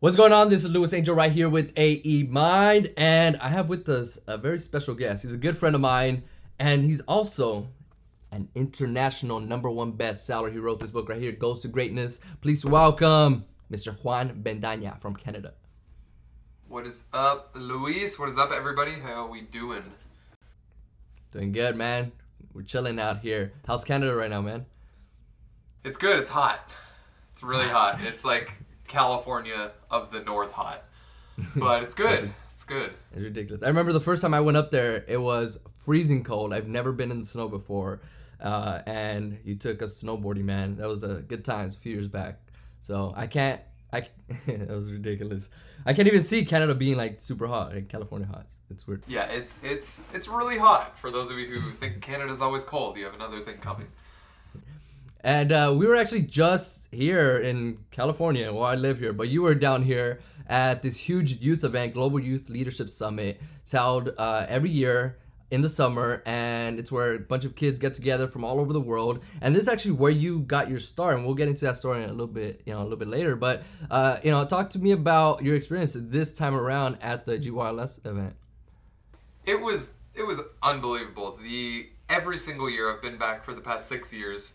What's going on? This is Luis Angel right here with AE Mind, and I have with us a very special guest. He's a good friend of mine, and he's also an international number one bestseller. He wrote this book right here, Goals to Greatness. Please welcome Mr. Juan Bendaña from Canada. What is up, Luis? What is up, everybody? How are we doing? Doing good, man. We're chilling out here. How's Canada right now, man? It's good. It's hot. It's really ah. hot. It's like California of the North hot, but it's good. It's good. It's ridiculous. I remember the first time I went up there, it was freezing cold. I've never been in the snow before, uh, and you took us snowboarding, man. That was a good times a few years back. So I can't. I that was ridiculous. I can't even see Canada being like super hot, like California hot. It's weird. Yeah, it's it's it's really hot. For those of you who think Canada's always cold, you have another thing coming. And uh, we were actually just here in California, where I live here, but you were down here at this huge youth event, Global Youth Leadership Summit. It's held uh, every year in the summer, and it's where a bunch of kids get together from all over the world. And this is actually where you got your start, and we'll get into that story in a little bit, you know, a little bit later. But uh, you know, talk to me about your experience this time around at the GYLS event. It was it was unbelievable. The every single year I've been back for the past six years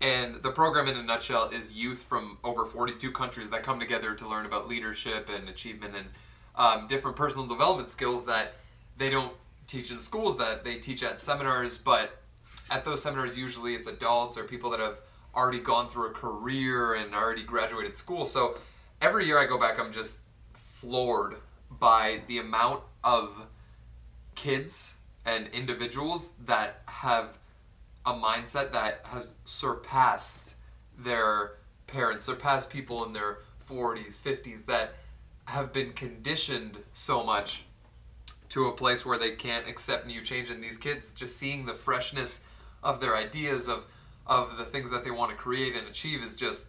and the program, in a nutshell, is youth from over 42 countries that come together to learn about leadership and achievement and um, different personal development skills that they don't teach in schools, that they teach at seminars. But at those seminars, usually it's adults or people that have already gone through a career and already graduated school. So every year I go back, I'm just floored by the amount of kids and individuals that have a mindset that has surpassed their parents, surpassed people in their 40s, 50s that have been conditioned so much to a place where they can't accept new change. And these kids just seeing the freshness of their ideas of of the things that they want to create and achieve is just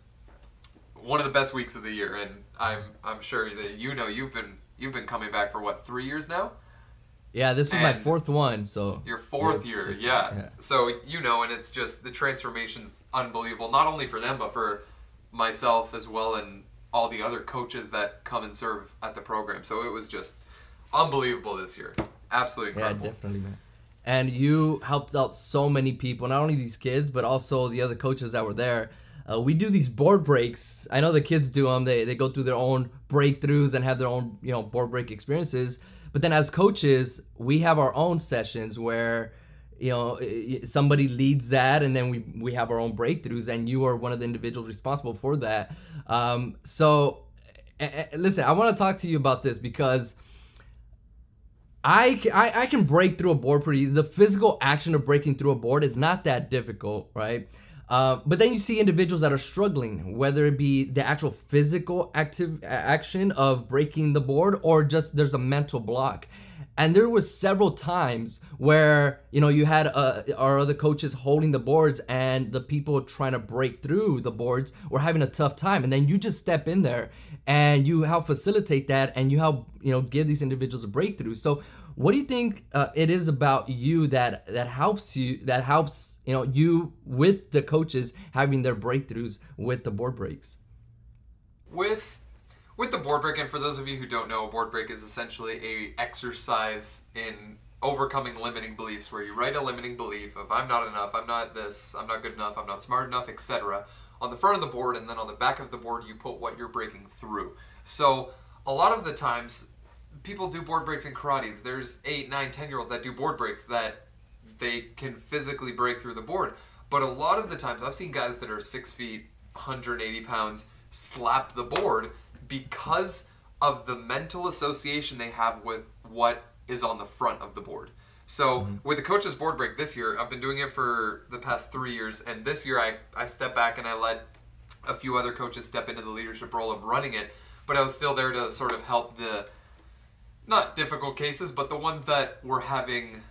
one of the best weeks of the year. And I'm I'm sure that you know you've been you've been coming back for what 3 years now yeah, this was my fourth one, so your fourth year, yeah. yeah. So you know, and it's just the transformation's unbelievable. Not only for them, but for myself as well, and all the other coaches that come and serve at the program. So it was just unbelievable this year. Absolutely incredible. Yeah, definitely, man. And you helped out so many people, not only these kids, but also the other coaches that were there. Uh, we do these board breaks. I know the kids do them. They, they go through their own breakthroughs and have their own you know board break experiences. But then as coaches, we have our own sessions where you know somebody leads that and then we we have our own breakthroughs and you are one of the individuals responsible for that um, so listen i want to talk to you about this because I, I, I can break through a board pretty. The physical action of breaking through a board is not that difficult, right? Uh, but then you see individuals that are struggling, whether it be the actual physical active action of breaking the board or just there's a mental block. And there was several times where you know you had uh, our other coaches holding the boards, and the people trying to break through the boards were having a tough time. And then you just step in there and you help facilitate that, and you help you know give these individuals a breakthrough. So, what do you think uh, it is about you that that helps you that helps you know you with the coaches having their breakthroughs with the board breaks. With with the board break and for those of you who don't know a board break is essentially a exercise in overcoming limiting beliefs where you write a limiting belief of i'm not enough i'm not this i'm not good enough i'm not smart enough etc on the front of the board and then on the back of the board you put what you're breaking through. So a lot of the times people do board breaks in karates there's eight nine ten year olds that do board breaks that they can physically break through the board. But a lot of the times, I've seen guys that are six feet, 180 pounds, slap the board because of the mental association they have with what is on the front of the board. So mm-hmm. with the coach's board break this year, I've been doing it for the past three years, and this year I, I stepped back and I let a few other coaches step into the leadership role of running it, but I was still there to sort of help the not difficult cases, but the ones that were having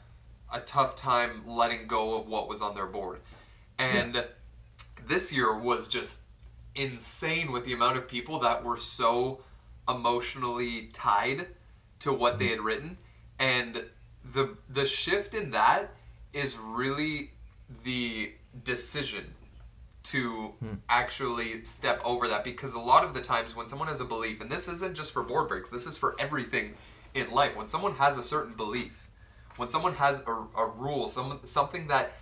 a tough time letting go of what was on their board. And yeah. this year was just insane with the amount of people that were so emotionally tied to what they mm-hmm. had written and the the shift in that is really the decision to actually step over that because a lot of the times when someone has a belief and this isn't just for board breaks this is for everything in life when someone has a certain belief when someone has a, a rule some, something that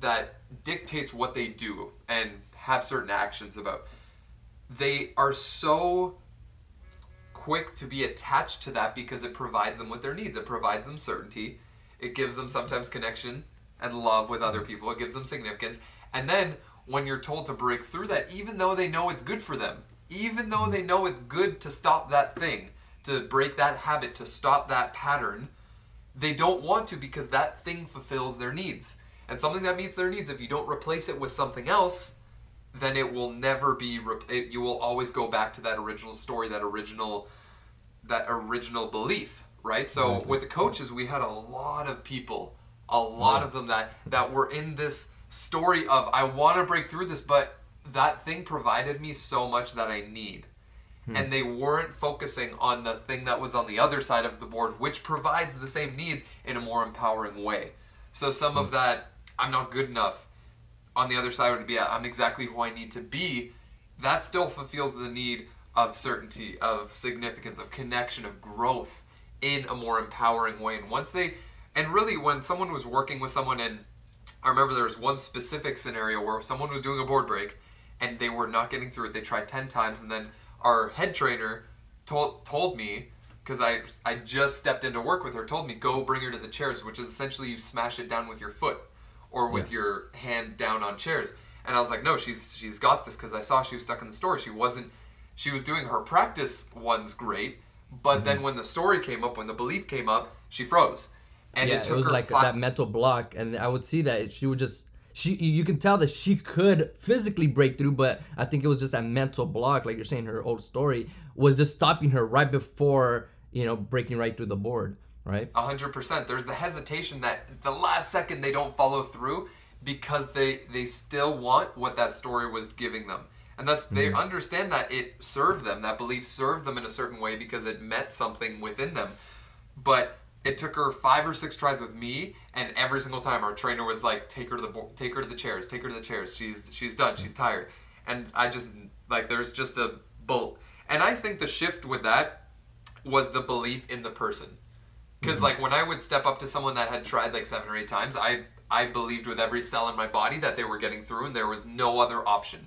that dictates what they do and have certain actions about they are so quick to be attached to that because it provides them with their needs. It provides them certainty. It gives them sometimes connection and love with other people. It gives them significance. And then when you're told to break through that, even though they know it's good for them, even though they know it's good to stop that thing, to break that habit, to stop that pattern, they don't want to because that thing fulfills their needs. And something that meets their needs, if you don't replace it with something else, then it will never be. It, you will always go back to that original story, that original, that original belief, right? So mm-hmm. with the coaches, we had a lot of people, a lot yeah. of them that that were in this story of I want to break through this, but that thing provided me so much that I need. Hmm. And they weren't focusing on the thing that was on the other side of the board, which provides the same needs in a more empowering way. So some hmm. of that, I'm not good enough. On the other side would be, I'm exactly who I need to be. That still fulfills the need of certainty, of significance, of connection, of growth in a more empowering way. And once they, and really when someone was working with someone and I remember there was one specific scenario where someone was doing a board break and they were not getting through it. They tried 10 times and then our head trainer told told me because I I just stepped into work with her told me go bring her to the chairs which is essentially you smash it down with your foot or with yeah. your hand down on chairs. And I was like, "No, she's she's got this because I saw she was stuck in the story. She wasn't she was doing her practice ones great, but mm-hmm. then when the story came up, when the belief came up, she froze and yeah, it, it was like five... that mental block, and I would see that she would just she you can tell that she could physically break through, but I think it was just that mental block, like you're saying, her old story was just stopping her right before you know breaking right through the board, right? A hundred percent. There's the hesitation that the last second they don't follow through because they they still want what that story was giving them. And that's they mm-hmm. understand that it served them, that belief served them in a certain way because it met something within them. But it took her five or six tries with me, and every single time our trainer was like, "Take her to the take her to the chairs, take her to the chairs. She's she's done. She's tired." And I just like there's just a bolt, and I think the shift with that was the belief in the person, because mm-hmm. like when I would step up to someone that had tried like seven or eight times, I I believed with every cell in my body that they were getting through, and there was no other option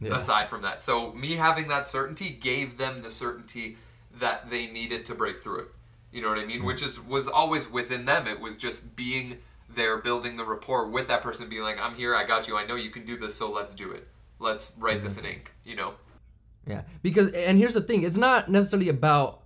yeah. aside from that. So me having that certainty gave them the certainty that they needed to break through it. You know what I mean? Mm-hmm. Which is was always within them. It was just being there, building the rapport with that person, being like, "I'm here. I got you. I know you can do this. So let's do it. Let's write mm-hmm. this in ink." You know? Yeah. Because and here's the thing: it's not necessarily about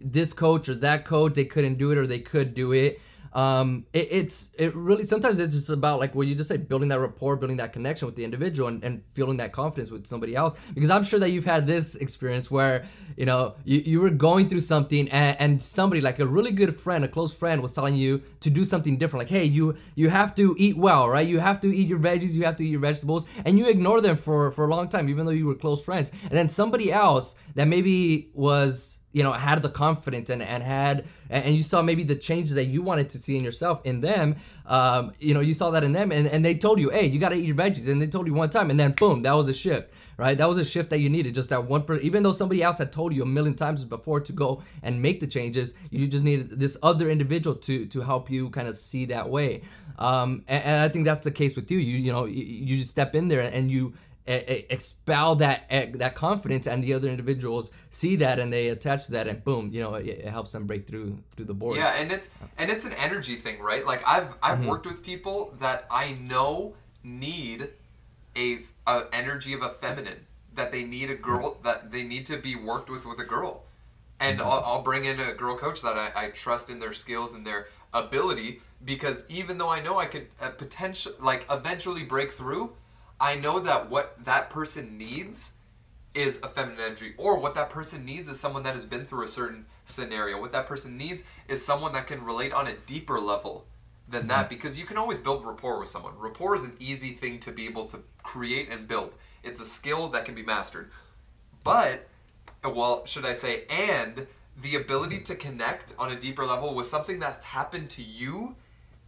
this coach or that coach. They couldn't do it or they could do it um, it, it's it really sometimes it's just about like what you just said, building that rapport, building that connection with the individual, and, and feeling that confidence with somebody else. Because I'm sure that you've had this experience where you know you, you were going through something, and, and somebody like a really good friend, a close friend, was telling you to do something different. Like, hey, you you have to eat well, right? You have to eat your veggies, you have to eat your vegetables, and you ignore them for for a long time, even though you were close friends. And then somebody else that maybe was you know had the confidence and, and had and you saw maybe the changes that you wanted to see in yourself in them um, you know you saw that in them and, and they told you hey you got to eat your veggies and they told you one time and then boom that was a shift right? That was a shift that you needed just that one person even though somebody else had told you a million times before to go and make the changes you just needed this other individual to to help you kind of see that way. Um, and, and, i think that's the case with you you you know you, you step in there and you expel that that confidence and the other individuals see that and they attach to that and boom you know it, it helps them break through through the board yeah and it's and it's an energy thing right like i've i've mm-hmm. worked with people that i know need a, a energy of a feminine that they need a girl mm-hmm. that they need to be worked with with a girl and mm-hmm. I'll, I'll, bring in a girl coach that I, I, trust in their skills and their ability because even though i know i could uh, potential like eventually break through I know that what that person needs is a feminine energy, or what that person needs is someone that has been through a certain scenario. What that person needs is someone that can relate on a deeper level than mm-hmm. that, because you can always build rapport with someone. Rapport is an easy thing to be able to create and build. It's a skill that can be mastered. But, well, should I say, and the ability to connect on a deeper level with something that's happened to you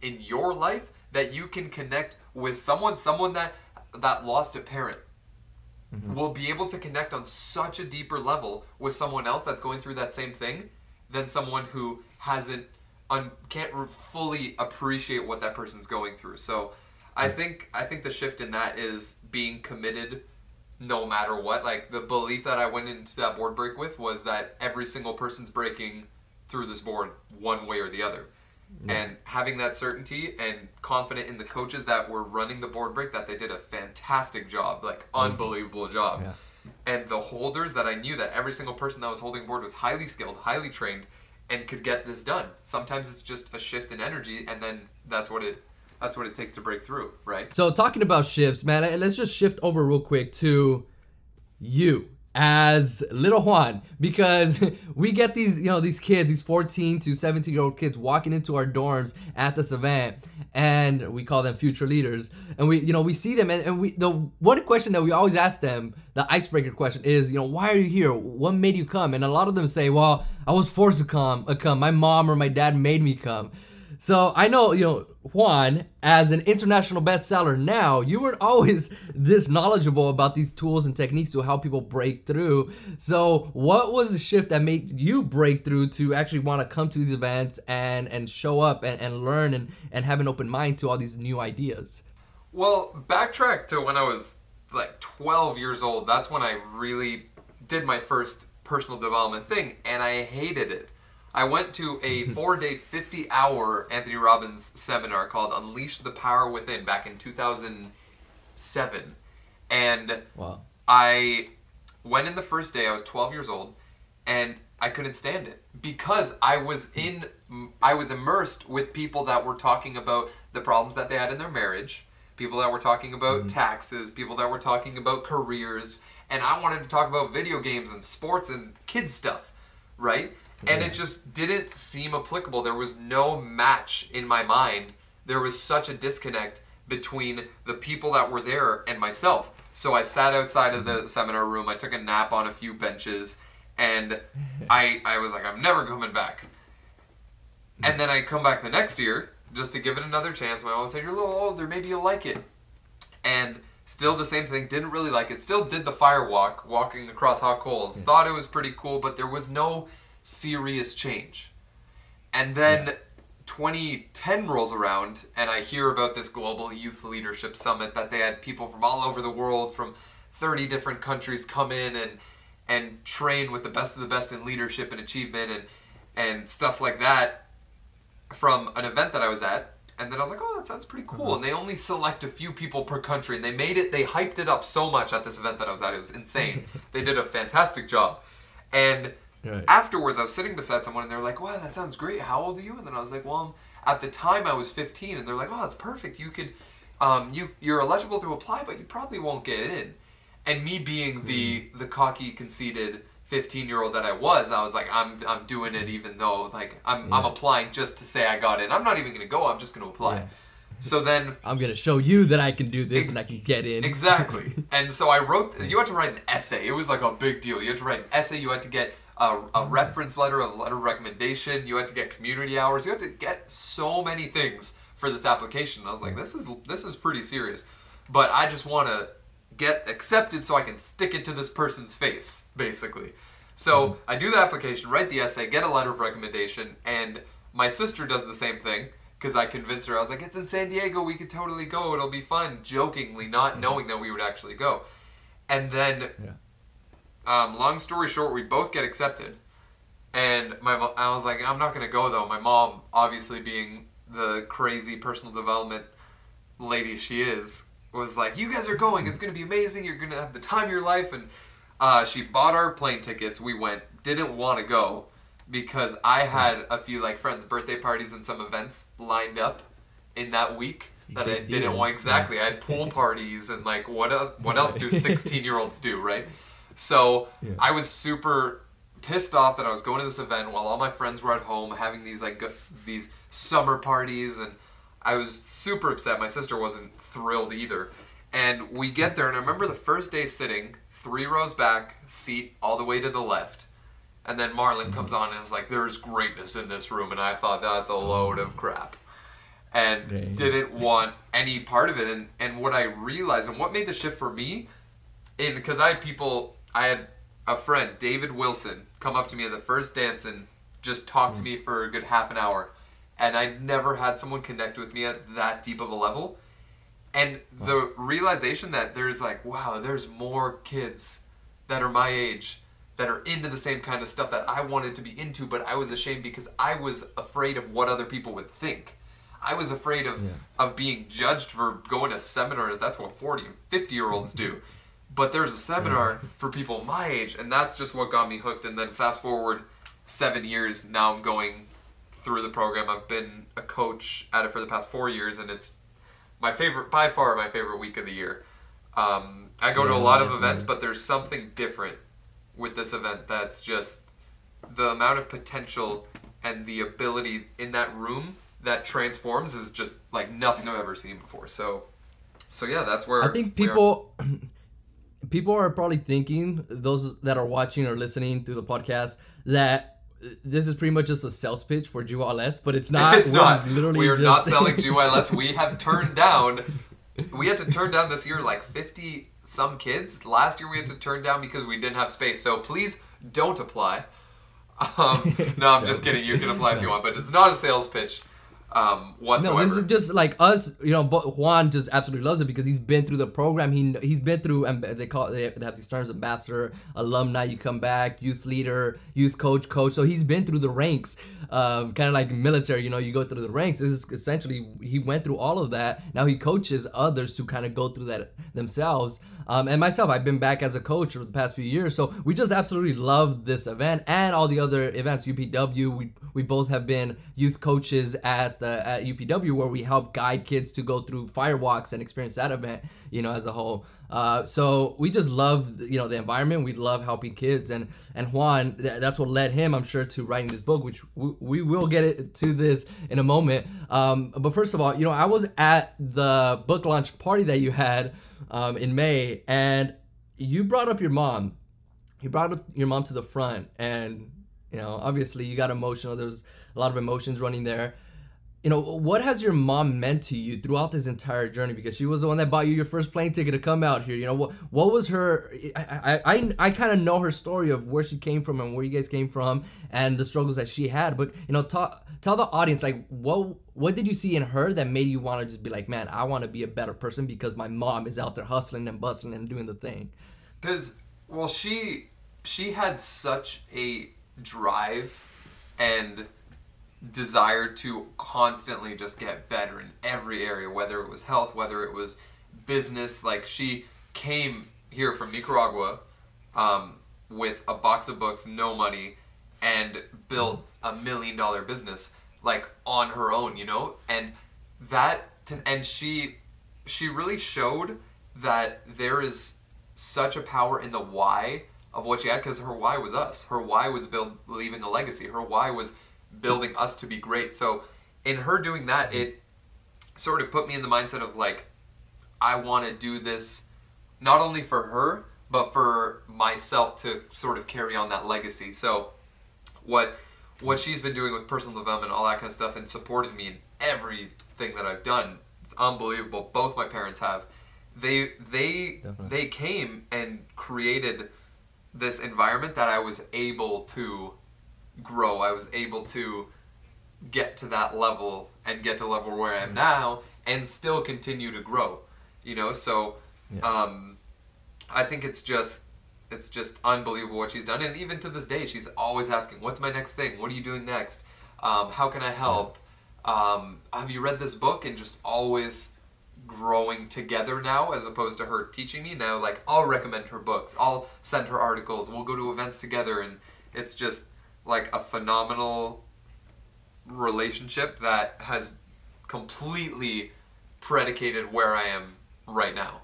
in your life that you can connect with someone, someone that that lost a parent mm-hmm. will be able to connect on such a deeper level with someone else that's going through that same thing than someone who hasn't un, can't fully appreciate what that person's going through. So I think I think the shift in that is being committed no matter what. Like the belief that I went into that board break with was that every single person's breaking through this board one way or the other. And having that certainty and confident in the coaches that were running the board break that they did a fantastic job, like unbelievable job. Yeah. And the holders that I knew that every single person that was holding board was highly skilled, highly trained, and could get this done. Sometimes it's just a shift in energy, and then that's what it that's what it takes to break through, right? So talking about shifts, man, let's just shift over real quick to you as little Juan because we get these, you know, these kids, these 14 to 17 year old kids walking into our dorms at this event and we call them future leaders and we, you know, we see them and, and we, the one question that we always ask them, the icebreaker question is, you know, why are you here? What made you come? And a lot of them say, well, I was forced to come, uh, come. My mom or my dad made me come. So I know, you know, Juan, as an international bestseller now, you weren't always this knowledgeable about these tools and techniques to help people break through. So what was the shift that made you break through to actually want to come to these events and and show up and, and learn and, and have an open mind to all these new ideas? Well, backtrack to when I was like 12 years old. That's when I really did my first personal development thing, and I hated it. I went to a four day, 50 hour Anthony Robbins seminar called Unleash the Power Within back in 2007. And Wow. I went in the first day. I was 12 years old, and I couldn't stand it because I was in. I was immersed with people that were talking about the problems that they had in their marriage, people that were talking about mm-hmm. taxes, people that were talking about careers, and I wanted to talk about video games and sports and kids stuff, right? And it just didn't seem applicable. There was no match in my mind. There was such a disconnect between the people that were there and myself. So I sat outside of the mm-hmm. seminar room. I took a nap on a few benches, and I I was like, I'm never coming back. And then I come back the next year just to give it another chance. My mom said, "You're a little older. Maybe you'll like it." And still the same thing. Didn't really like it. Still did the fire walk, walking across hot coals. Thought it was pretty cool, but there was no serious change. And then 2010 rolls around, and I hear about this global youth leadership summit that they had people from all over the world, from 30 different countries, come in and and train with the best of the best in leadership and achievement and and stuff like that from an event that I was at. And then I was like, oh, that sounds pretty cool. Mm-hmm. And they only select a few people per country, and they made it. They hyped it up so much at this event that I was at. It was insane. they did a fantastic job. And Right. afterwards, I was sitting beside someone, and they're like, "Wow, that sounds great. How old are you?" And then I was like, "Well, at the time I was 15." And they're like, "Oh, that's perfect. You could, um, you you're eligible to apply, but you probably won't get in." And me being the the cocky, conceited 15 year old that I was, I was like, "I'm I'm doing it, even though like I'm I'm applying just to say I got in. I'm not even gonna go. I'm just gonna apply." Yeah. So then I'm gonna show you that I can do this Ex- and I can get in. Exactly. and so I wrote. You had to write an essay. It was like a big deal. You had to write an essay. You had to get a, a reference letter, a letter of recommendation. You had to get community hours. You had to get so many things for this application. I was like, this is this is pretty serious. But I just want to get accepted so I can stick it to this person's face, basically. So mm-hmm. I do the application, write the essay, get a letter of recommendation, and my sister does the same thing because I convinced her. I was like, "It's in San Diego. We could totally go. It'll be fun." Jokingly, not mm-hmm. knowing that we would actually go. And then, Yeah. Um, long story short, we both get accepted. And my, I was like, "I'm not gonna go though." My mom, obviously being the crazy personal development lady she is, was like, "You guys are going. It's gonna be amazing. You're gonna have the time of your life." And uh, she bought our plane tickets. We went. Didn't want to go because I had a few like friends' birthday parties and some events lined up in that week that I didn't want exactly. I had pool parties and like what else? What else do sixteen year olds do, right? So Yeah. I was super pissed off that I was going to this event while all my friends were at home having these like these summer parties and I was super upset. My sister wasn't thrilled either. And we get there and I remember the first day sitting three rows back, seat all the way to the left. And then Marlon mm-hmm. comes on and is like, "There's greatness in this room," and I thought that's a load of crap. and Yeah. didn't want any part of it. And and what I realized and what made the shift for me, in because I had people, I had a friend, David Wilson, come up to me at the first dance and just talk to hmm. me for a good half an hour, and I'd never had someone connect with me at that deep of a level. And the realization that there's like, wow, there's more kids that are my age that are into the same kind of stuff that I wanted to be into, but I was ashamed because I was afraid of what other people would think. I was afraid of, Yeah. of being judged for going to seminars. That's what 40 and 50 year olds do. But there's a seminar for people my age, and that's just what got me hooked. And then fast forward seven years, now I'm going through the program. I've been a coach at it for the past four years, and it's my favorite, by far, my favorite week of the year. Um, I go to a Yeah, lot of events, but there's something different with this event that's just the amount of potential and the ability in that room that transforms is just like nothing I've ever seen before. So, so yeah, that's where I think people people are probably thinking those that are watching or listening to the podcast that this is pretty much just a sales pitch for GYLS, but it's not. it's We're not. Literally We are just- not selling GYLS. We have turned down. We had to turn down this year like fifty some kids. Last year we had to turn down because we didn't have space. So please don't apply. Um, no, I'm just kidding. You can apply if you want, but it's not a sales pitch um, No, this is just like us. You know, but Juan just absolutely loves it because he's been through the program. He he's been through. And they call they have these terms: ambassador, alumni. You come back, youth leader, youth coach, coach. So he's been through the ranks, um, kind of like military. You know, you go through the ranks. This is essentially he went through all of that. Now he coaches others to kind of go through that themselves. Um, and myself, I've been back as a coach for the past few years. So we just absolutely love this event and all the other events. UPW, we we both have been youth coaches at the at UPW where we help guide kids to go through firewalks and experience that event. You know, as a whole. Uh, so we just love you know the environment. We love helping kids, and and Juan, th- that's what led him, I'm sure, to writing this book, which we, we will get it to this in a moment. Um, but first of all, you know, I was at the book launch party that you had um, in May, and you brought up your mom. You brought up your mom to the front, and you know, obviously, you got emotional. There was a lot of emotions running there. You know, what has your mom meant to you throughout this entire journey? Because she was the one that bought you your first plane ticket to come out here. You know, what what was her? I I I, I kind of know her story of where she came from and where you guys came from and the struggles that she had. But you know, talk, tell the audience like what what did you see in her that made you want to just be like, man, I want to be a better person because my mom is out there hustling and bustling and doing the thing. Because well, she she had such a drive and desire to constantly just get better in every area, whether it was health, whether it was business. Like she came here from Nicaragua um, with a box of books, no money, and built a million dollar business like on her own, you know, and that and she she really showed that there is such a power in the why of what she had because her why was us. Her why was build leaving a legacy. Her why was building us to be great. So in her doing that, it sort of put me in the mindset of like I want to do this not only for her but for myself to sort of carry on that legacy. So what what she's been doing with personal development, all that kind of stuff, and supported me in everything that I've done. It's unbelievable. Both my parents have. They they Definitely. they came and created this environment that I was able to grow. I was able to get to that level and get to level where I am now and still continue to grow. You know, so Yeah. um, I think it's just it's just unbelievable what she's done, and even to this day, she's always asking, "What's my next thing? What are you doing next? Um, how can I help? Um, have you read this book?" And just always growing together now, as opposed to her teaching me. Now, like I'll recommend her books, I'll send her articles, we'll go to events together, and it's just like a phenomenal relationship that has completely predicated where I am right now.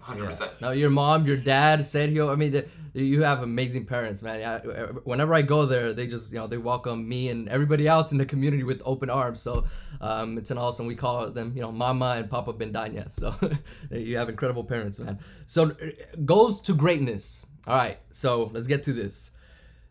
Hundred percent. Now your mom, your dad, Sergio. I mean, the, you have amazing parents, man. I, whenever I go there, they just you know they welcome me and everybody else in the community with open arms. So um, it's an awesome. We call them you know Mama and Papa Bendaña. So you have incredible parents, man. So Goals to Greatness. All right, so let's get to this.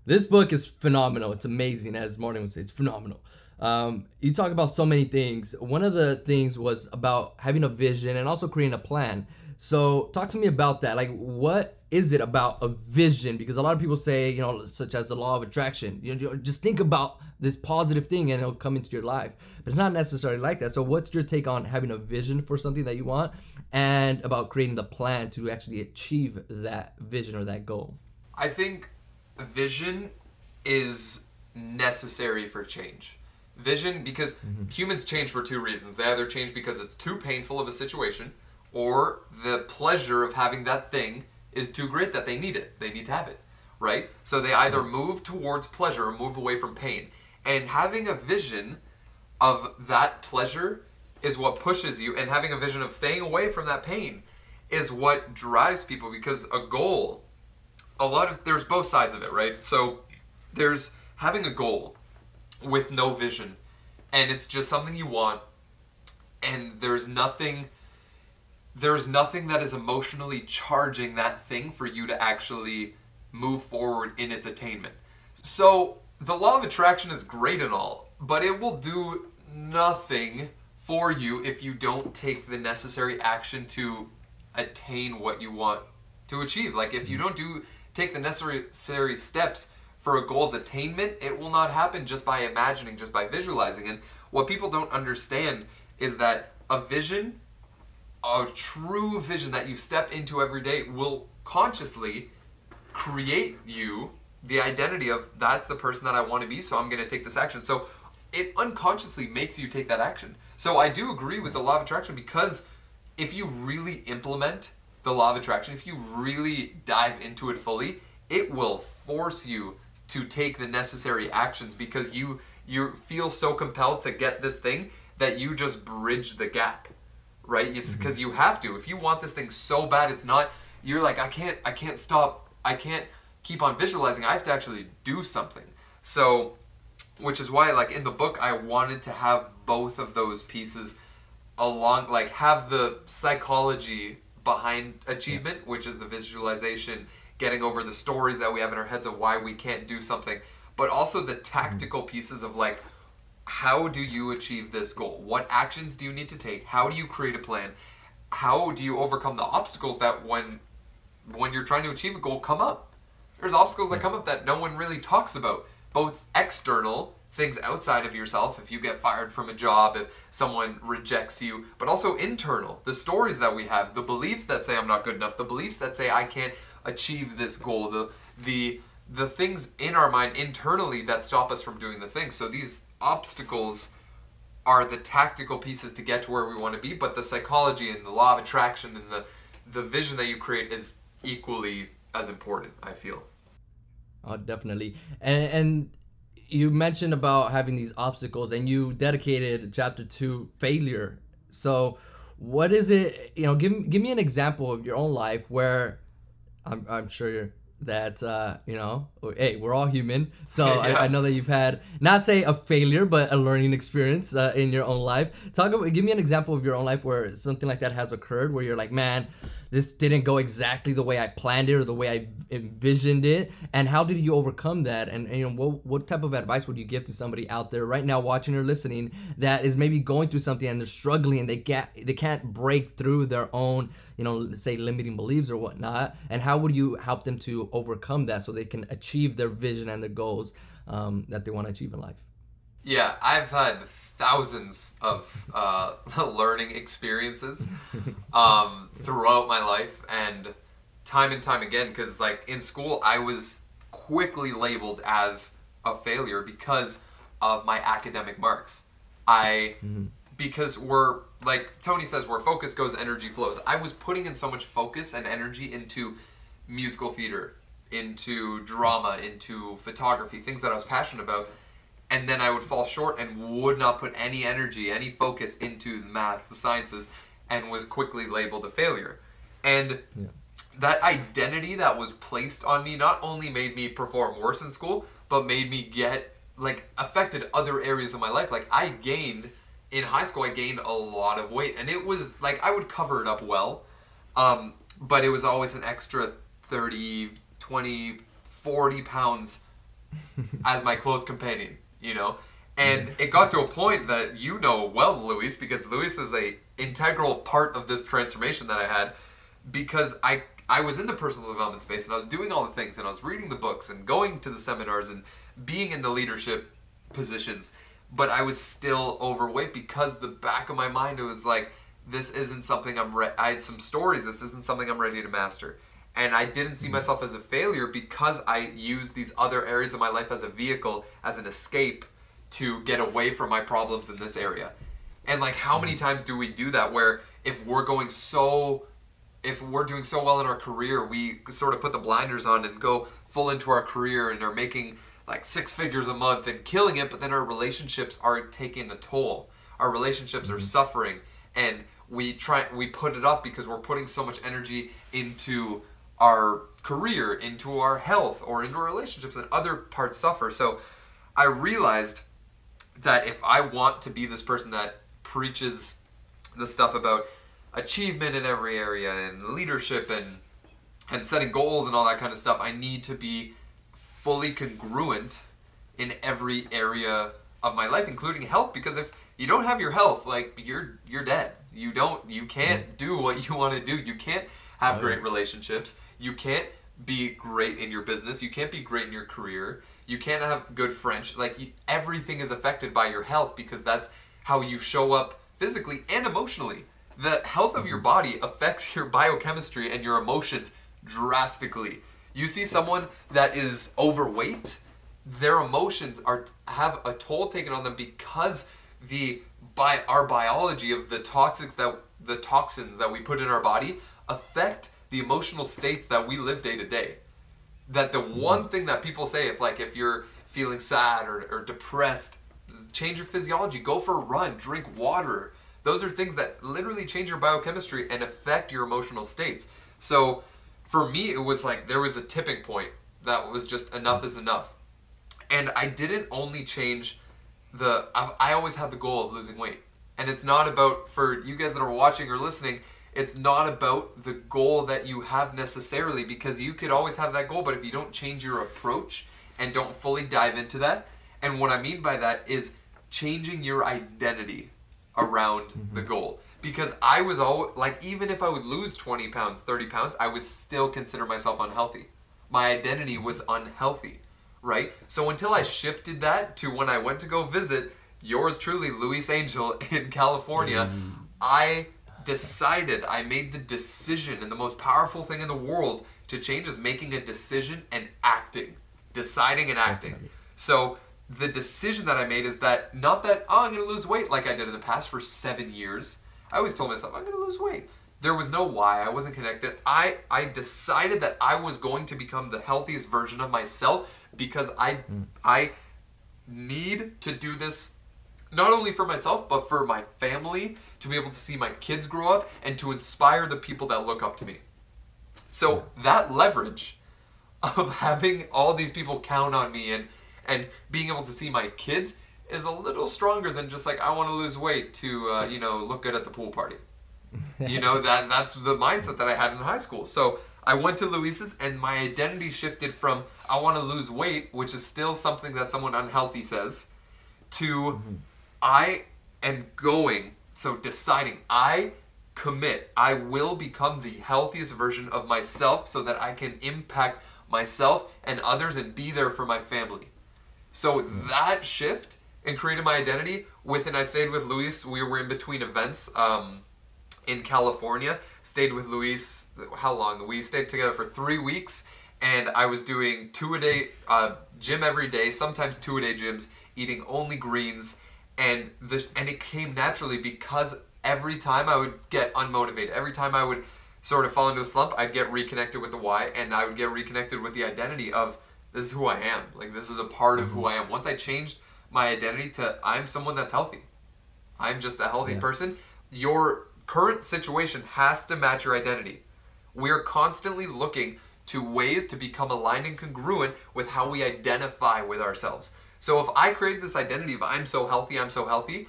This book is phenomenal. It's amazing, as Martin would say. It's phenomenal. Um, you talk about so many things. One of the things was about having a vision and also creating a plan. So talk to me about that. Like, what is it about a vision? Because a lot of people say, you know, such as the law of attraction. You know, just think about this positive thing and it'll come into your life. But it's not necessarily like that. So what's your take on having a vision for something that you want and about creating the plan to actually achieve that vision or that goal? I think vision is necessary for change. Vision because mm-hmm. humans change for two reasons. They either change because it's too painful of a situation or the pleasure of having that thing is too great that they need it. They need to have it, right? So they either move towards pleasure or move away from pain. And having a vision of that pleasure is what pushes you, and having a vision of staying away from that pain is what drives people because a goal, a lot of, there's both sides of it, right? So there's having a goal with no vision, and it's just something you want, and there's nothing there's nothing that is emotionally charging that thing for you to actually move forward in its attainment. So, the law of attraction is great and all, but it will do nothing for you if you don't take the necessary action to attain what you want to achieve. Like if you mm. don't do take the necessary steps for a goal's attainment, it will not happen just by imagining, just by visualizing. And what people don't understand is that a vision a true vision that you step into every day will consciously create you the identity of that's the person that I want to be, so I'm going to take this action. So it unconsciously makes you take that action. So I do agree with the law of attraction because if you really implement the law of attraction, if you really dive into it fully, it will force you to take the necessary actions because you you feel so compelled to get this thing that you just bridge the gap right? Because mm-hmm. you have to. If you want this thing so bad, it's not. You're like, I can't. I can't stop. I can't keep on visualizing. I have to actually do something. So, which is why, like in the book, I wanted to have both of those pieces along. Like have the psychology behind achievement, yeah. which is the visualization, getting over the stories that we have in our heads of why we can't do something, but also the mm-hmm. tactical pieces of like how do you achieve this goal? What actions do you need to take? How do you create a plan? How do you overcome the obstacles that when when you're trying to achieve a goal come up? There's obstacles that come up that no one really talks about, both external things outside of yourself, if you get fired from a job, if someone rejects you, but also internal, the stories that we have, the beliefs that say I'm not good enough, the beliefs that say I can't achieve this goal, the the the things in our mind internally that stop us from doing the thing. So these obstacles are the tactical pieces to get to where we want to be, but the psychology and the law of attraction and the the vision that you create is equally as important. I feel. Oh, definitely. And and you mentioned about having these obstacles, and you dedicated chapter to failure. So, what is it? You know, give give me an example of your own life where I'm I'm sure you're that uh, you know hey we're all human so yeah. I, I, know that you've had not say a failure but a learning experience uh, in your own life talk about give me an example of your own life where something like that has occurred where you're like man this didn't go exactly the way I planned it or the way I envisioned it? And how did you overcome that? And, and you know what, what type of advice would you give to somebody out there right now watching or listening that is maybe going through something and they're struggling and they get they can't break through their own you know say limiting beliefs or whatnot? And how would you help them to overcome that so they can achieve their vision and their goals um, that they want to achieve in life? Yeah I've had thousands of uh, learning experiences um, throughout my life and time and time again because like in school i was quickly labeled as a failure because of my academic marks i mm-hmm. because we're like tony says where focus goes energy flows i was putting in so much focus and energy into musical theater into drama into photography things that i was passionate about and then I would fall short and would not put any energy, any focus into the maths, the sciences, and was quickly labeled a failure. And yeah. that identity that was placed on me not only made me perform worse in school, but made me get like affected other areas of my life. Like I gained in high school, I gained a lot of weight, and it was like I would cover it up well, um, but it was always an extra 30, 20, 40 pounds as my close companion you know? And it got to a point that you know well, Luis, because Luis is a integral part of this transformation that I had because I I was in the personal development space and I was doing all the things and I was reading the books and going to the seminars and being in the leadership positions, but I was still overweight because the back of my mind it was like this isn't something I'm re- I had some stories this isn't something I'm ready to master. And I didn't see myself as a failure because I used these other areas of my life as a vehicle, as an escape to get away from my problems in this area. And like how many mm-hmm. times do we do that where if we're going so if we're doing so well in our career, we sort of put the blinders on and go full into our career and are making like six figures a month and killing it, but then our relationships are taking a toll. Our relationships are mm-hmm. suffering and we try we put it up because we're putting so much energy into our career, into our health, or into our relationships, and other parts suffer. So I realized that if I want to be this person that preaches the stuff about achievement in every area and leadership and and setting goals and all that kind of stuff, I need to be fully congruent in every area of my life, including health. Because if you don't have your health, like you're you're dead. You don't you can't do what you want to do. You can't have oh, great relationships. You can't be great in your business. You can't be great in your career. You can't have good French. Like you, everything is affected by your health because that's how you show up physically and emotionally. The health of your mm-hmm. body affects your biochemistry and your emotions drastically. You see someone that is overweight, their emotions are have a toll taken on them because the by our biology of the toxics that the toxins that we put in our body affect the emotional states that we live day to day. That the one thing that people say if like if you're feeling sad or, or depressed, change your physiology, go for a run, drink water. Those are things that literally change your biochemistry and affect your emotional states. So for me, it was like there was a tipping point that was just enough is enough. And I didn't only change the, I've, I always had the goal of losing weight. And it's not about, for you guys that are watching or listening, it's not about the goal that you have necessarily because you could always have that goal, but if you don't change your approach and don't fully dive into that, and what I mean by that is changing your identity around mm-hmm. the goal. Because I was all like, even if I would lose 20 pounds, 30 pounds, I would still consider myself unhealthy. My identity was unhealthy, right? So until I shifted that to when I went to go visit yours truly, Luis Angel in California, mm. I decided, I made the decision, and the most powerful thing in the world to change is making a decision and acting. Deciding and acting. So the decision that I made is that not that oh I'm gonna lose weight like I did in the past for seven years. I always told myself I'm gonna lose weight. There was no why. I wasn't connected. I I decided that I was going to become the healthiest version of myself because I mm. I need to do this not only for myself but for my family to be able to see my kids grow up and to inspire the people that look up to me. So that leverage of having all these people count on me and and being able to see my kids is a little stronger than just like I want to lose weight to uh, you know look good at the pool party. you know that that's the mindset that I had in high school. So I went to Luis's and my identity shifted from I want to lose weight, which is still something that someone unhealthy says, to mm-hmm. I am going. So deciding I commit. I will become the healthiest version of myself so that I can impact myself and others and be there for my family. So mm. that shift and created my identity within. I stayed with Luis. We were in between events um, in California. Stayed with Luis. How long? We stayed together for three weeks, and I was doing two a day uh, gym every day. Sometimes two a day gyms. Eating only greens, and this and it came naturally because every time I would get unmotivated. Every time I would sort of fall into a slump, I'd get reconnected with the why, and I would get reconnected with the identity of this is who I am. Like this is a part of who mm-hmm. I am. Once I changed my identity to I'm someone that's healthy. I'm just a healthy yeah. person. Your current situation has to match your identity. We are constantly looking to ways to become aligned and congruent with how we identify with ourselves. So if I create this identity of I'm so healthy, I'm so healthy,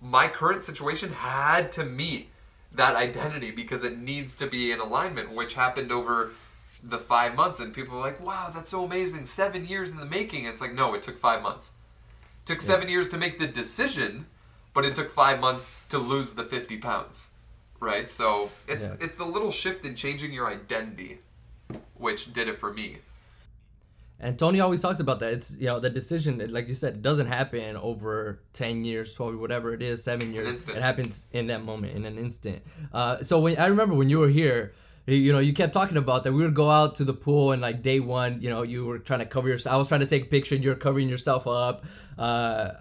my current situation had to meet that identity because it needs to be in alignment, which happened over the five months. And people are like, wow, that's so amazing. Seven years in the making. It's like, no, it took five months Took seven years to make the decision, but it took five months to lose the 50 pounds. Right? So it's Yeah. it's the little shift in changing your identity, which did it for me. And Tony always talks about that. It's you know the decision, like you said, it doesn't happen over ten years, twelve, whatever it is, seven an years. It happens in that moment, in an instant. Uh, so when I remember when you were here, you- know, you kept talking about that. We would go out to the pool and like day one, you know, you were trying to cover yourself. I was trying to take a picture, and you were covering yourself up. Uh,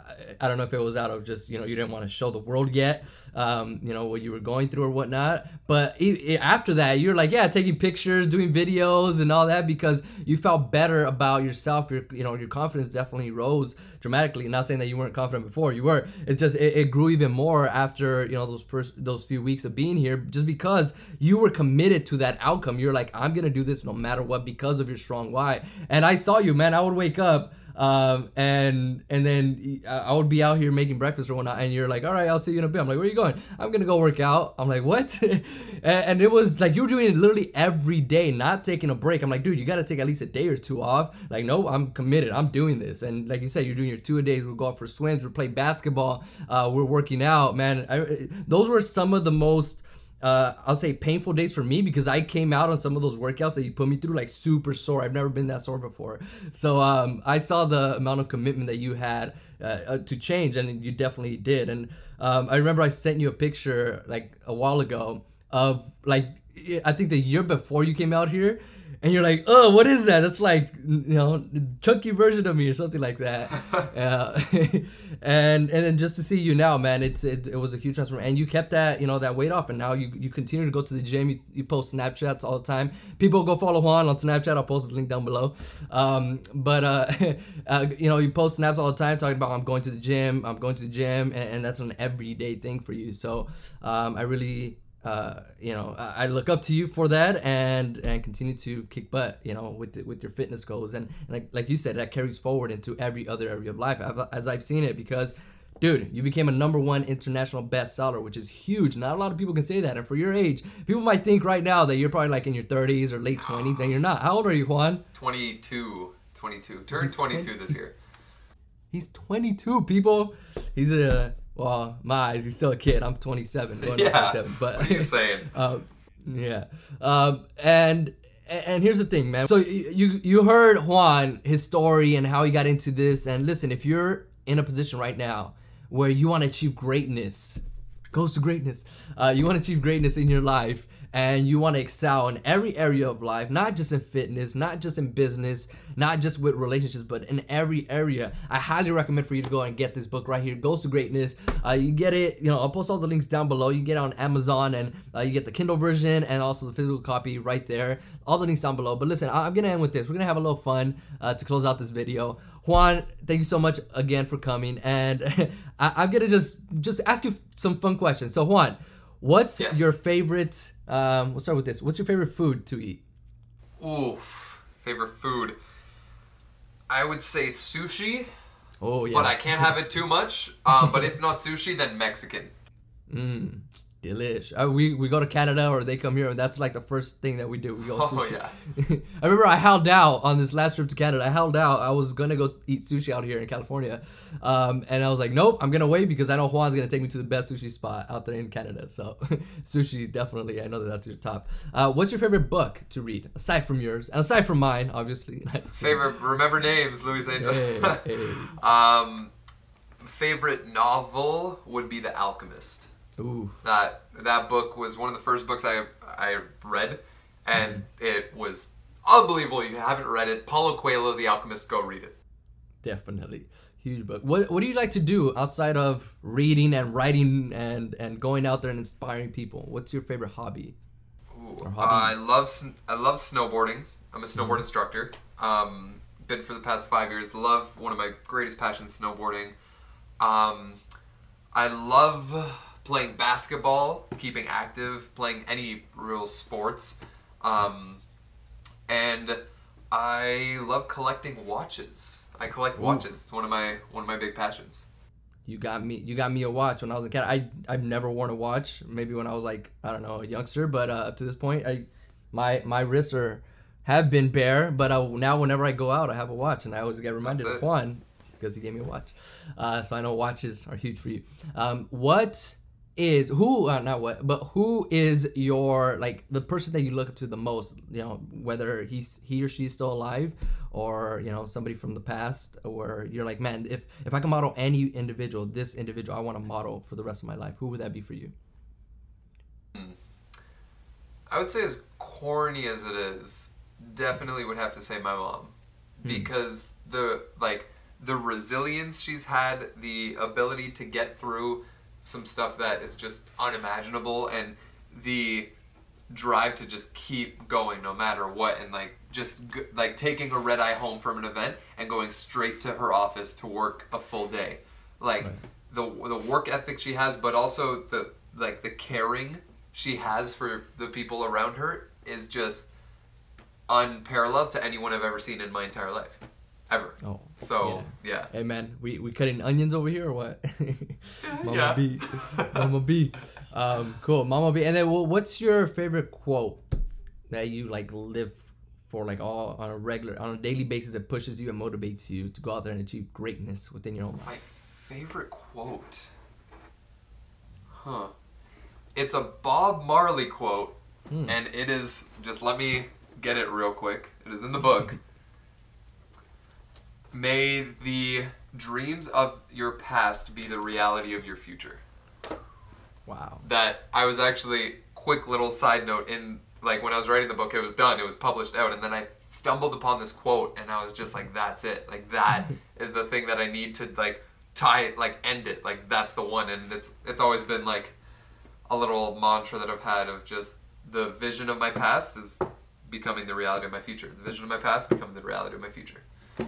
I don't know if it was out of just you know you didn't want to show the world yet, um, you know what you were going through or whatnot. But e- e- after that, you're like, yeah, taking pictures, doing videos, and all that because you felt better about yourself. Your you know your confidence definitely rose dramatically. Not saying that you weren't confident before, you were. It just it, it grew even more after you know those first those few weeks of being here, just because you were committed to that outcome. You're like, I'm gonna do this no matter what because of your strong why. And I saw you, man. I would wake up um, and and then I I would be out here making breakfast or whatnot, and you're like, all right, I'll see you in a bit. I'm like, where are you going? I'm gonna go work out. I'm like, what? and, and it was like you were doing it literally every day, not taking a break. I'm like, dude, you gotta take at least a day or two off. Like, no, I'm committed. I'm doing this. And like you said, you're doing your two a days. We'll go out for swims. We're playing basketball. Uh, we're working out, man. I, those were some of the most uh, I'll say painful days for me because I came out on some of those workouts that you put me through like super sore. I've never been that sore before. So um, I saw the amount of commitment that you had uh, uh, to change, and you definitely did. And um, I remember I sent you a picture like a while ago of like I think the year before you came out here. And you're like, oh, what is that? That's like, you know, chunky version of me or something like that. uh, and and then just to see you now, man, it's it, it was a huge transformation. And you kept that, you know, that weight off, and now you you continue to go to the gym. You, you post Snapchats all the time. People go follow Juan on Snapchat. I'll post his link down below. Um, but uh, uh, you know, you post snaps all the time talking about I'm going to the gym. I'm going to the gym, and, and that's an everyday thing for you. So um, I really uh, you know, I look up to you for that, and and continue to kick butt, you know, with the, with your fitness goals, and, and like like you said, that carries forward into every other area of life, I've, as I've seen it, because. Dude, you became a number one international bestseller, which is huge. Not a lot of people can say that. And for your age, people might think right now that you're probably like in your 30s or late 20s, and you're not. How old are you, Juan? 22, 22. Turned 22 this year. He's 22, people. He's a, well, my eyes, he's still a kid. I'm 27, going Yeah. 27. But What are you saying? Um, yeah. Um, and and here's the thing, man. So you you heard Juan his story and how he got into this. And listen, if you're in a position right now where you want to achieve greatness, goals to greatness. Uh, you want to achieve greatness in your life and you want to excel in every area of life, not just in fitness, not just in business, not just with relationships, but in every area. I highly recommend for you to go and get this book right here, Goals to Greatness. Uh, you get it, you know, I'll post all the links down below. You get it on Amazon and uh, you get the Kindle version and also the physical copy right there. All the links down below. But listen, I- I'm going to end with this. We're going to have a little fun uh, to close out this video. Juan, thank you so much again for coming. And I- I'm going to just just ask you some fun questions. So, Juan, what's Yes. your favorite? Um, we'll start with this. What's your favorite food to eat? Oof. Favorite food. I would say sushi, Oh yeah. but I can't have it too much. Um, but if not sushi, then Mexican. Mm, delish. Uh, we we go to Canada or they come here, and that's like the first thing that we do. We go. Oh, sushi. yeah. I remember I held out on this last trip to Canada. I held out. I was gonna go eat sushi out here in California, um, and I was like, nope, I'm gonna wait because I know Juan's gonna take me to the best sushi spot out there in Canada. So, sushi definitely. I know that that's your top. Uh, what's your favorite book to read aside from yours and aside from mine, obviously? Favorite, remember names, Luis Angel. Hey, hey. um, favorite novel would be The Alchemist. Ooh. That that book was one of the first books I I read, and Mm-hmm. it was unbelievable. You haven't read it? Paulo Coelho, The Alchemist. Go read it. Definitely. Huge book. What what do you like to do outside of reading and writing and and going out there and inspiring people? What's your favorite hobby? Ooh, uh. I love I love snowboarding. I'm a Mm-hmm. snowboard instructor. Um, been for the past five years. Love one of my greatest passions, snowboarding. Um, I love playing basketball, keeping active, playing any real sports, um, and I love collecting watches. I collect Ooh. watches. It's one of my one of my big passions. You got me. You got me a watch when I was a kid. I I've never worn a watch. Maybe when I was like I don't know a youngster, but uh, up to this point, I my my wrists are have been bare. But uh, now whenever I go out, I have a watch, and I always get reminded of. Juan. because he gave me a watch. Uh, so I know watches are huge for you. Um, what is who? Uh, not what, but who is your like the person that you look up to the most? You know, whether he's he or she's still alive, or you know somebody from the past, or you're like, man, if if I can model any individual, this individual I want to model for the rest of my life. Who would that be for you? I would say, as corny as it is, definitely would have to say my mom, because the like the resilience she's had, the ability to get through some stuff that is just unimaginable, and the drive to just keep going no matter what, and like just g- like taking a red eye home from an event and going straight to her office to work a full day, like Right. the the work ethic she has, but also the like the caring she has for the people around her is just unparalleled to anyone I've ever seen in my entire life, ever. Oh, So yeah, Hey man, we we cutting onions over here or what? Mama yeah. B, Mama B. Um, cool, Mama B. And then, well, what's your favorite quote that you like live for, like all on a regular, on a daily basis that pushes you and motivates you to go out there and achieve greatness within your own life? My favorite quote. Huh. It's a Bob Marley quote, Hmm. and it is just let me get it real quick. It is in the book. May the dreams of your past be the reality of your future. Wow. That I was actually quick little side note in like when I was writing the book, it was done, it was published out, and then I stumbled upon this quote, and I was just like, "That's it! Like that is the thing that I need to like tie it, like end it, like that's the one." And it's it's always been like a little mantra that I've had of just the vision of my past is becoming the reality of my future. The vision of my past becoming the reality of my future.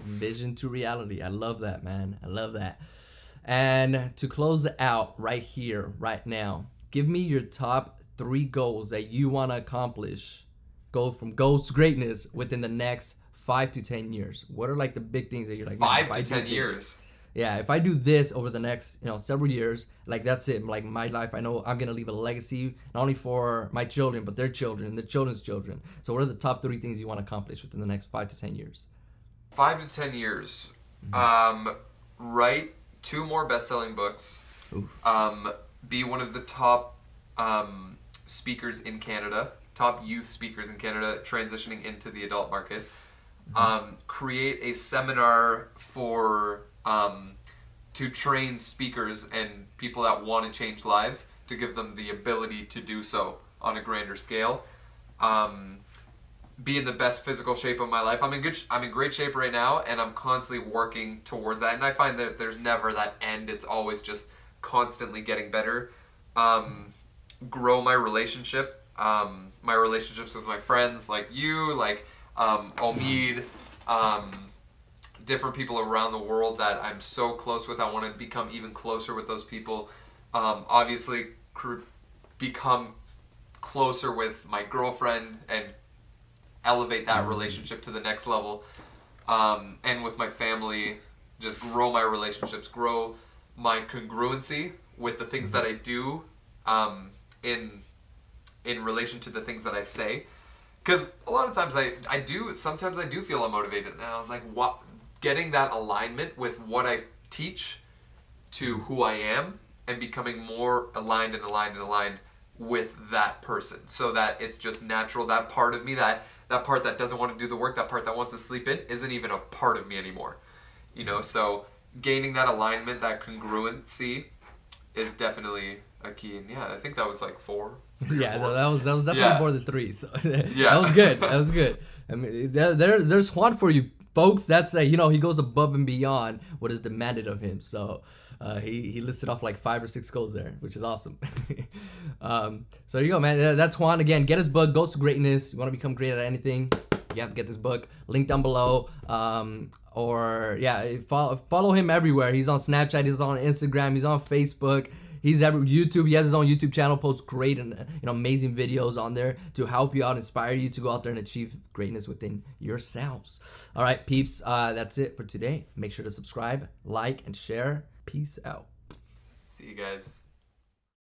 Vision to reality. I love that, man. I love that. And to close out right here, right now, give me your top three goals that you want to accomplish. Go from goals to greatness within the next five to ten years. What are like the big things that you're like? Five to ten this- years. Yeah, if I do this over the next, you know, several years, like that's it. Like my life, I know I'm gonna leave a legacy not only for my children, but their children, and their children's children. So, what are the top three things you want to accomplish within the next five to ten years? Five to ten years. Mm-hmm. Um, write two more best-selling books. Um, be one of the top um, speakers in Canada, top youth speakers in Canada, transitioning into the adult market. Um, create a seminar for um, to train speakers and people that want to change lives to give them the ability to do so on a grander scale. Um, be in the best physical shape of my life. I'm in good. I'm in great shape right now, and I'm constantly working towards that. And I find that there's never that end. It's always just constantly getting better. Um, grow my relationship, um, my relationships with my friends, like you, like um, Omid, um, different people around the world that I'm so close with. I want to become even closer with those people. Um, obviously, cr- become closer with my girlfriend and elevate that relationship to the next level. Um, and with my family, just grow my relationships, grow my congruency with the things that I do um, in in relation to the things that I say. Because a lot of times I, I do sometimes I do feel unmotivated, and I was like, what? Getting that alignment with what I teach to who I am, and becoming more aligned and aligned and aligned with that person, so that it's just natural. That part of me, that that part that doesn't want to do the work, that part that wants to sleep in, isn't even a part of me anymore. You know, so gaining that alignment, that congruency, is definitely a key. And yeah, I think that was like four. yeah, four. no, that was that was definitely Yeah. more than three. So Yeah. that was good. That was good. I mean, there, there there's Juan for you, folks. That's a, you know he goes above and beyond what is demanded of him. So uh, he he listed off like five or six goals there, which is awesome. um, so there you go, man. That's Juan again. Get his book, Goals to Greatness. You want to become great at anything? You have to get this book. Link down below. Um, or yeah, follow follow him everywhere. He's on Snapchat. He's on Instagram. He's on Facebook. He's every YouTube. He has his own YouTube channel. Posts great and you know amazing videos on there to help you out, inspire you to go out there and achieve greatness within yourselves. All right, peeps. Uh, that's it for today. Make sure to subscribe, like, and share. Peace out. See you guys.